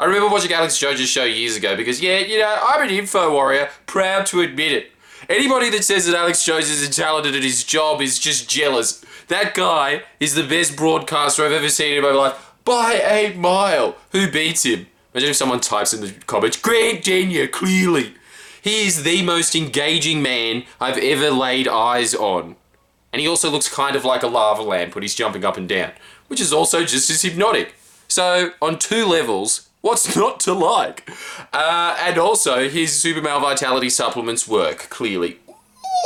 I remember watching Alex Jones' show years ago because, yeah, you know, I'm an info warrior, proud to admit it. Anybody that says that Alex Jones isn't talented at his job is just jealous. That guy is the best broadcaster I've ever seen in my life by a mile. Who beats him? Imagine if someone types in the comments, Grant Denyer, clearly. He is the most engaging man I've ever laid eyes on. And he also looks kind of like a lava lamp when he's jumping up and down, which is also just as hypnotic. So, on two levels, what's not to like? Uh, and also, his super male vitality supplements work, clearly.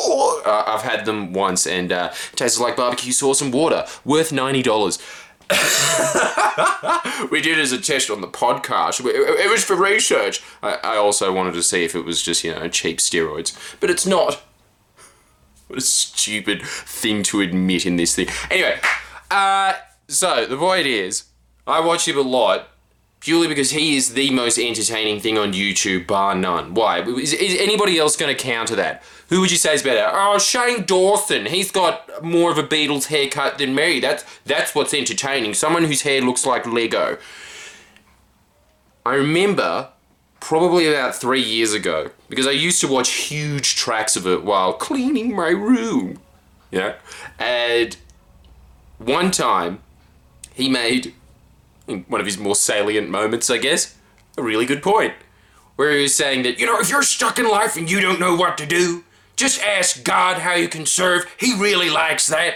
Uh, I've had them once and uh, tastes like barbecue sauce and water, worth $90. we did as a test on the podcast. It was for research. I, I also wanted to see if it was just, you know, cheap steroids. But it's not. What a stupid thing to admit in this thing. Anyway, uh, so the point is, I watch him a lot purely because he is the most entertaining thing on YouTube, bar none. Why? Is, is anybody else going to counter that? Who would you say is better? Oh, Shane Dawson. He's got more of a Beatles haircut than me. That's that's what's entertaining. Someone whose hair looks like Lego. I remember probably about three years ago because I used to watch huge tracks of it while cleaning my room. Yeah, and one time he made one of his more salient moments, I guess, a really good point. Where he was saying that, you know, if you're stuck in life and you don't know what to do, just ask God how you can serve. He really likes that.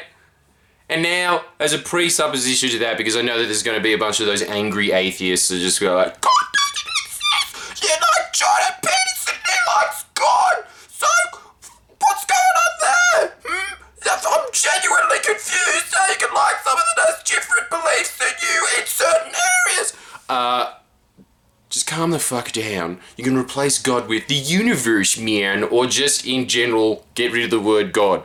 And now, as a presupposition to that, because I know that there's going to be a bunch of those angry atheists that just go like, the fuck down. You can replace God with the universe, man, or just in general, get rid of the word God.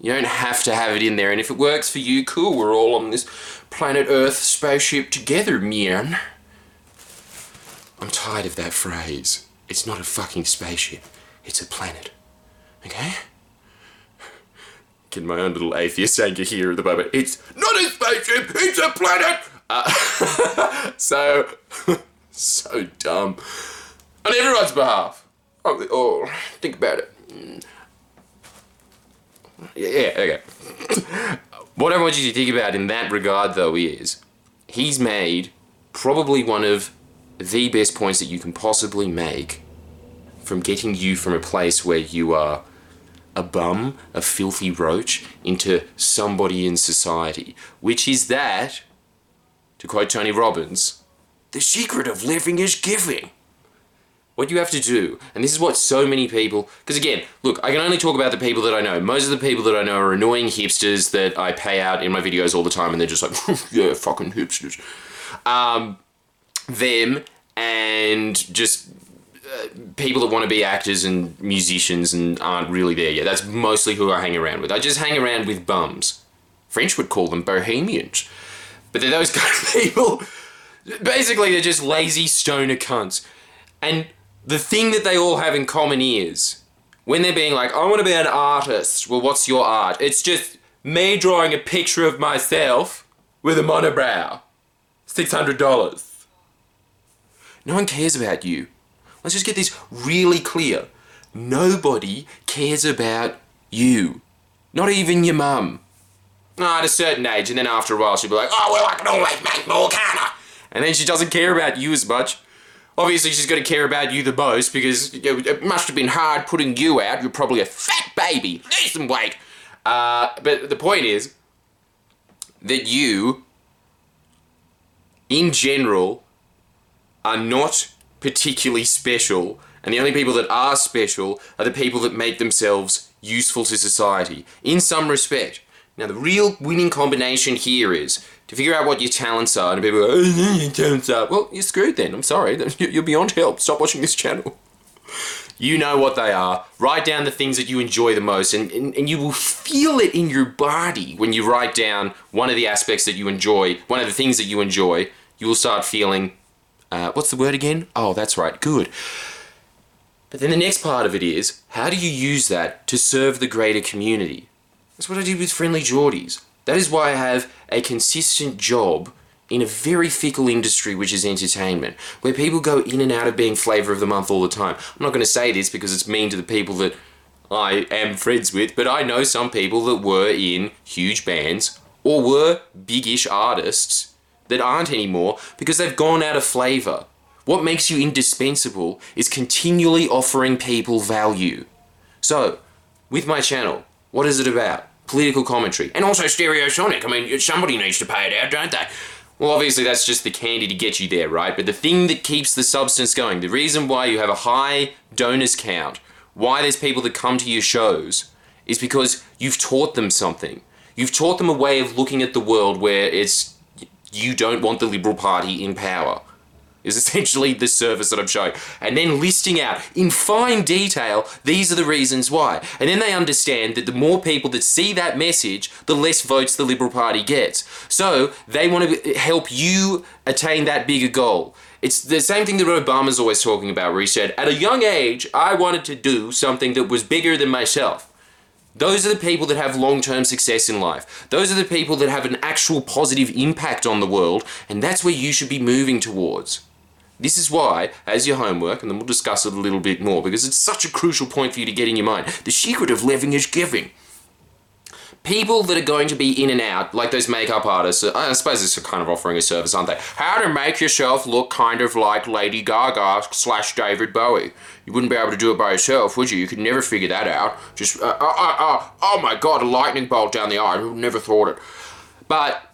You don't have to have it in there, and if it works for you, cool, we're all on this planet Earth spaceship together, man. I'm tired of that phrase. It's not a fucking spaceship, it's a planet. Okay? Getting my own little atheist anger here at the moment. It's not a spaceship, it's a planet! Uh, so. so dumb. On everyone's behalf. Oh, think about it. Mm. Yeah, yeah, okay. what I want you to think about in that regard, though, is he's made probably one of the best points that you can possibly make from getting you from a place where you are a bum, a filthy roach, into somebody in society, which is that, to quote Tony Robbins, the secret of living is giving. What you have to do, and this is what so many people, because again, look, I can only talk about the people that I know. Most of the people that I know are annoying hipsters that I pay out in my videos all the time, and they're just like, yeah, fucking hipsters. Um, them and just uh, people that want to be actors and musicians and aren't really there yet. That's mostly who I hang around with. I just hang around with bums. French would call them bohemians. But they're those kind of people Basically, they're just lazy stoner cunts. And the thing that they all have in common is when they're being like, I want to be an artist. Well, what's your art? It's just me drawing a picture of myself with a monobrow. $600. No one cares about you. Let's just get this really clear. Nobody cares about you. Not even your mum. Oh, at a certain age, and then after a while she'll be like, oh, well, I can always make more, can I? And then she doesn't care about you as much. Obviously, she's going to care about you the most because it must have been hard putting you out. You're probably a fat baby. Lose some weight. Uh, but the point is that you, in general, are not particularly special, and the only people that are special are the people that make themselves useful to society in some respect. Now, the real winning combination here is to figure out what your talents are, and people go, oh, your talents are. Well, you're screwed then. I'm sorry. You're beyond help. Stop watching this channel. You know what they are. Write down the things that you enjoy the most, and, and, and you will feel it in your body when you write down one of the aspects that you enjoy, one of the things that you enjoy. You will start feeling, uh, what's the word again? Oh, that's right, good. But then the next part of it is, how do you use that to serve the greater community? That's what I did with Friendly Jordies. That is why I have a consistent job in a very fickle industry, which is entertainment, where people go in and out of being flavour of the month all the time. I'm not going to say this because it's mean to the people that I am friends with, but I know some people that were in huge bands or were big-ish artists that aren't anymore because they've gone out of flavour. What makes you indispensable is continually offering people value. So, with my channel, what is it about? Political commentary. And also stereosonic. I mean, somebody needs to pay it out, don't they? Well, obviously, that's just the candy to get you there, right? But the thing that keeps the substance going, the reason why you have a high donors count, why there's people that come to your shows, is because you've taught them something. You've taught them a way of looking at the world where it's you don't want the Liberal Party in power is essentially the service that I'm showing. And then listing out in fine detail, these are the reasons why. And then they understand that the more people that see that message, the less votes the Liberal Party gets. So they want to help you attain that bigger goal. It's the same thing that Obama's always talking about, where he said, at a young age, I wanted to do something that was bigger than myself. Those are the people that have long term success in life. Those are the people that have an actual positive impact on the world, and that's where you should be moving towards. This is why, as your homework, and then we'll discuss it a little bit more because it's such a crucial point for you to get in your mind. The secret of living is giving. People that are going to be in and out, like those makeup artists, I suppose this is kind of offering a service, aren't they? How to make yourself look kind of like Lady Gaga slash David Bowie. You wouldn't be able to do it by yourself, would you? You could never figure that out. Just, uh, uh, uh, uh oh my god, a lightning bolt down the eye. Who Never thought it. But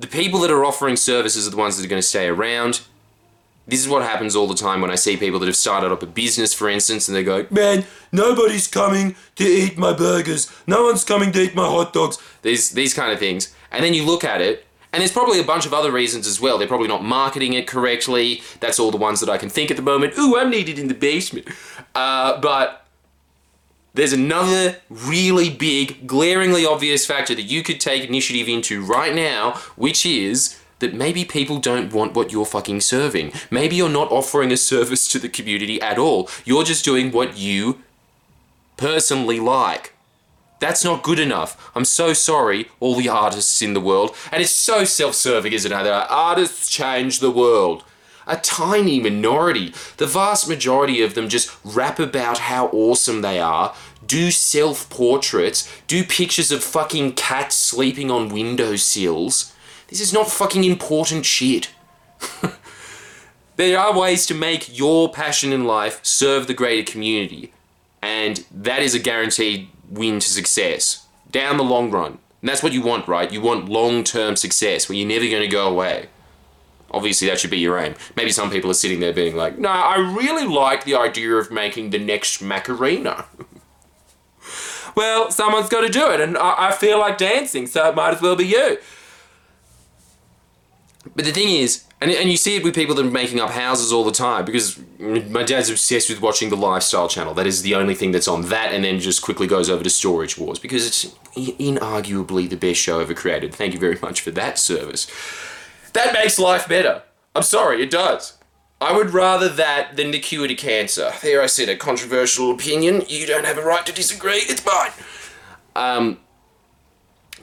the people that are offering services are the ones that are going to stay around. This is what happens all the time when I see people that have started up a business, for instance, and they go, Man, nobody's coming to eat my burgers. No one's coming to eat my hot dogs. These, these kind of things. And then you look at it, and there's probably a bunch of other reasons as well. They're probably not marketing it correctly. That's all the ones that I can think at the moment. Ooh, I'm needed in the basement. Uh, but there's another really big, glaringly obvious factor that you could take initiative into right now, which is that maybe people don't want what you're fucking serving. Maybe you're not offering a service to the community at all. You're just doing what you personally like. That's not good enough. I'm so sorry, all the artists in the world. And it's so self serving, isn't it? Artists change the world a tiny minority. The vast majority of them just rap about how awesome they are, do self portraits, do pictures of fucking cats sleeping on windowsills. This is not fucking important shit. there are ways to make your passion in life serve the greater community, and that is a guaranteed win to success down the long run. And that's what you want, right? You want long term success where you're never going to go away. Obviously, that should be your aim. Maybe some people are sitting there being like, no, I really like the idea of making the next Macarena. well, someone's got to do it, and I, I feel like dancing, so it might as well be you. But the thing is, and, and you see it with people that are making up houses all the time because my dad's obsessed with watching the lifestyle channel. That is the only thing that's on that, and then just quickly goes over to Storage Wars because it's inarguably the best show ever created. Thank you very much for that service. That makes life better. I'm sorry, it does. I would rather that than the cure to cancer. There I said a controversial opinion. You don't have a right to disagree. It's mine. Um,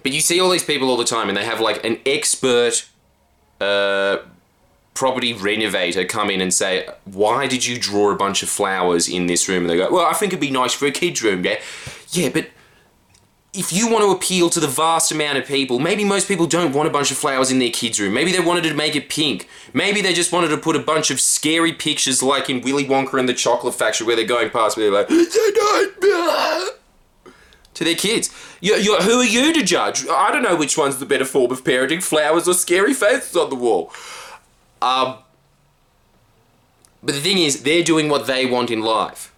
but you see all these people all the time, and they have like an expert uh, property renovator come in and say, "Why did you draw a bunch of flowers in this room?" And they go, "Well, I think it'd be nice for a kid's room." Yeah, yeah, but if you want to appeal to the vast amount of people, maybe most people don't want a bunch of flowers in their kids' room. Maybe they wanted to make it pink. Maybe they just wanted to put a bunch of scary pictures like in Willy Wonka and the Chocolate Factory where they're going past where they're like, to their kids. You're, you're, who are you to judge? I don't know which one's the better form of parenting, flowers or scary faces on the wall. Um, but the thing is, they're doing what they want in life.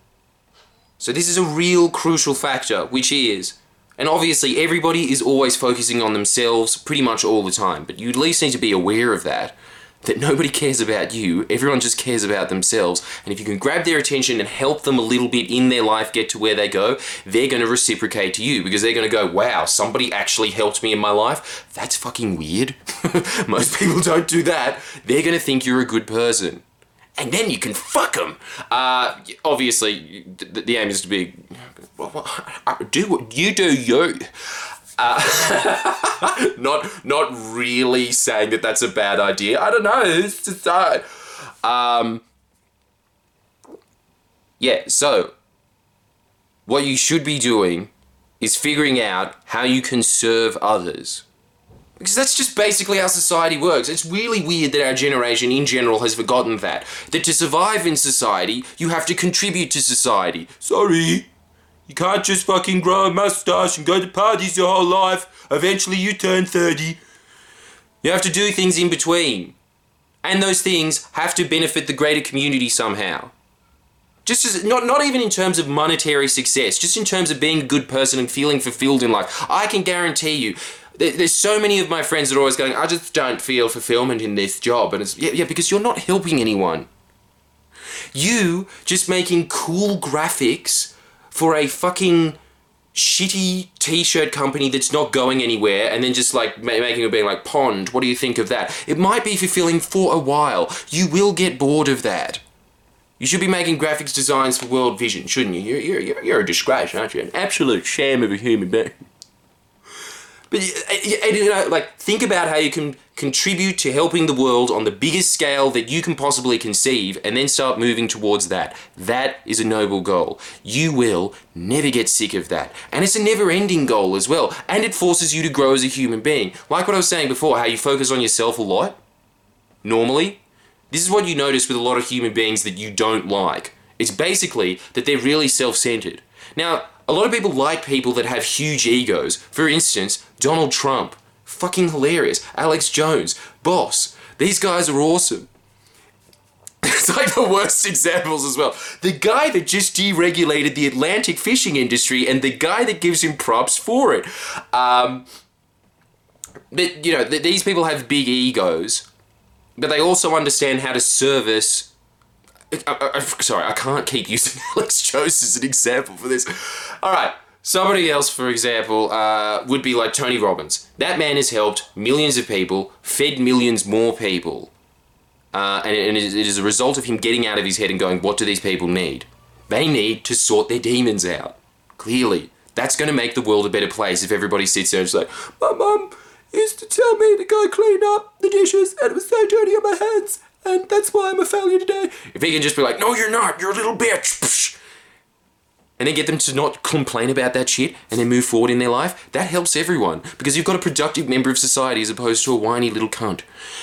So this is a real crucial factor, which is and obviously, everybody is always focusing on themselves pretty much all the time, but you at least need to be aware of that. That nobody cares about you, everyone just cares about themselves. And if you can grab their attention and help them a little bit in their life get to where they go, they're to reciprocate to you because they're to go, wow, somebody actually helped me in my life. That's fucking weird. Most people don't do that. They're to think you're a good person and then you can fuck them. Uh, obviously, the, the, aim is to be well, do what you do, you. Uh, not not really saying that that's a bad idea. I don't know. It's just, uh, um, yeah. So what you should be doing is figuring out how you can serve others. Because that's just basically how society works. It's really weird that our generation in general has forgotten that. That to survive in society, you have to contribute to society. Sorry. You can't just fucking grow a mustache and go to parties your whole life. Eventually you turn 30. You have to do things in between. And those things have to benefit the greater community somehow. Just as, not, not even in terms of monetary success, just in terms of being a good person and feeling fulfilled in life. I can guarantee you, there's so many of my friends that are always going, I just don't feel fulfillment in this job. And it's, yeah, yeah, because you're not helping anyone. You just making cool graphics for a fucking shitty t-shirt company that's not going anywhere and then just like making it being like pond what do you think of that? It might be fulfilling for a while. You will get bored of that. You should be making graphics designs for world vision shouldn't you? You're, you're, you're a disgrace aren't you? An absolute sham of a human being but uh, you know, like think about how you can contribute to helping the world on the biggest scale that you can possibly conceive, and then start moving towards that. That is a noble goal. You will never get sick of that, and it's a never-ending goal as well. And it forces you to grow as a human being. Like what I was saying before, how you focus on yourself a lot. Normally, this is what you notice with a lot of human beings that you don't like. It's basically that they're really self-centered. Now, a lot of people like people that have huge egos. For instance, Donald Trump. Fucking hilarious. Alex Jones. Boss. These guys are awesome. It's like the worst examples as well. The guy that just deregulated the Atlantic fishing industry and the guy that gives him props for it. Um, but, you know, th- these people have big egos, but they also understand how to service I, I, sorry, I can't keep using Alex Jones as an example for this. All right, somebody else, for example, uh, would be like Tony Robbins. That man has helped millions of people, fed millions more people, uh, and, and it is a result of him getting out of his head and going, "What do these people need? They need to sort their demons out." Clearly, that's going to make the world a better place if everybody sits there and is like, "My mum." used to tell me to go clean up the dishes and it was so dirty on my hands and that's why I'm a failure today. If he can just be like, no, you're not, you're a little bitch, and then get them to not complain about that shit and then move forward in their life, that helps everyone because you've got a productive member of society as opposed to a whiny little cunt.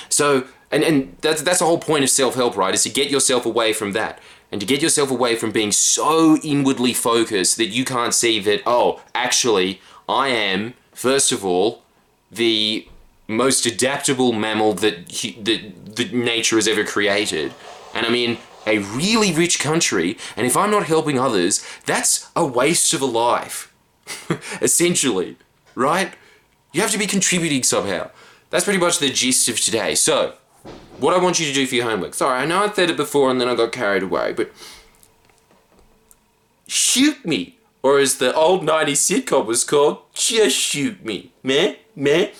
So, and, and that's, that's the whole point of self help, right? Is to get yourself away from that and to get yourself away from being so inwardly focused that you can't see that, oh, actually, I am, first of all, the most adaptable mammal that, that, that nature has ever created. And I mean, a really rich country, and if I'm not helping others, that's a waste of a life. Essentially, right? You have to be contributing somehow. That's pretty much the gist of today. So, what I want you to do for your homework. Sorry, I know I said it before and then I got carried away, but shoot me. Or as the old 90s sitcom was called, just shoot me. Meh? Meh?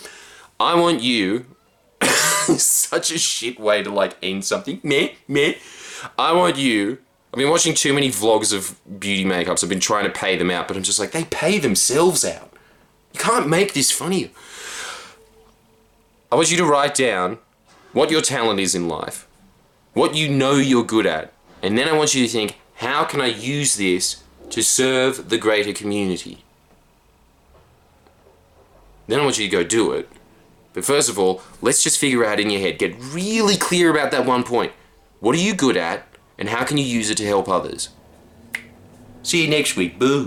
I want you. such a shit way to like end something. Meh, meh. I want you. I've been watching too many vlogs of beauty makeups. I've been trying to pay them out, but I'm just like, they pay themselves out. You can't make this funny. I want you to write down what your talent is in life, what you know you're good at, and then I want you to think, how can I use this to serve the greater community? Then I want you to go do it. But first of all, let's just figure out in your head, get really clear about that one point. What are you good at, and how can you use it to help others? See you next week. Boom.